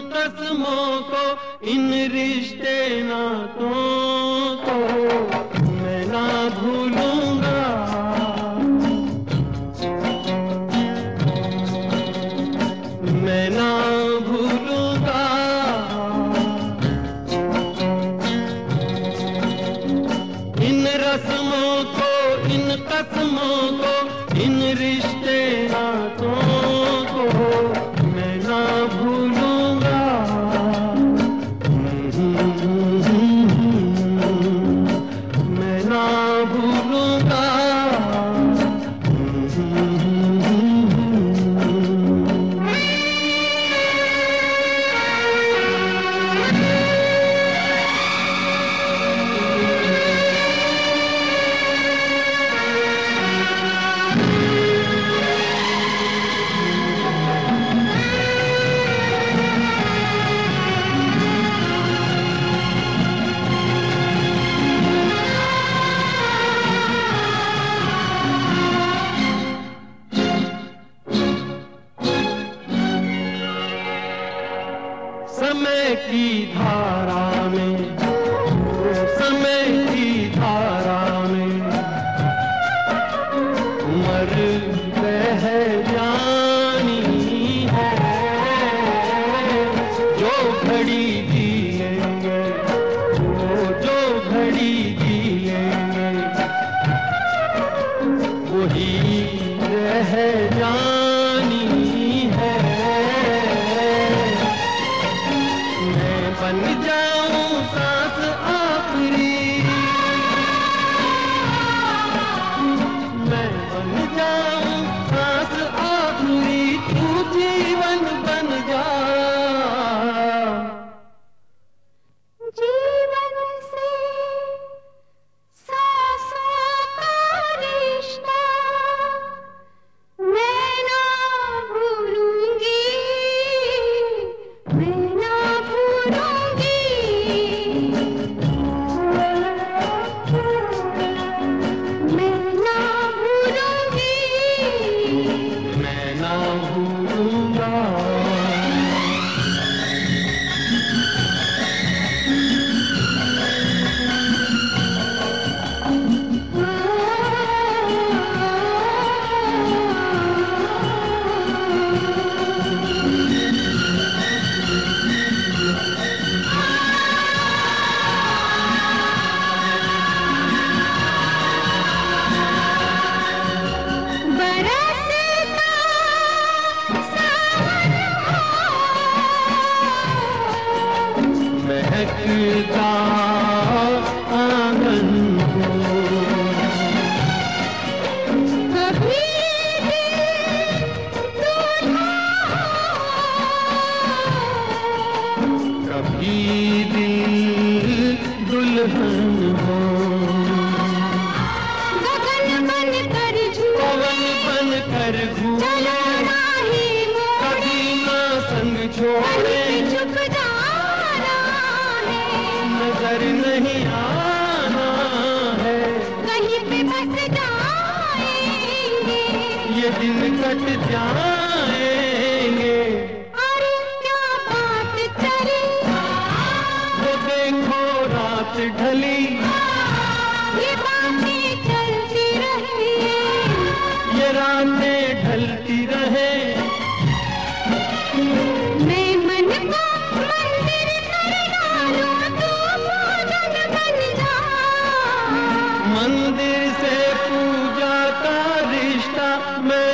कसमों को इन रिश्ते नातों को मैं ना भूलूँगा। मैं ना रह जा कभी दिल दुल्हन हो। गगन बन कर गगन बन कर कभी ना संग छोड़े। नज़र नहीं आना है। कहीं पे बस जाएँगे। ये दिन कट जाए। ढली। ये बातें चलती रहे। ये रातें ढलती रहे। तो मंदिर से पूजा का रिश्ता मैं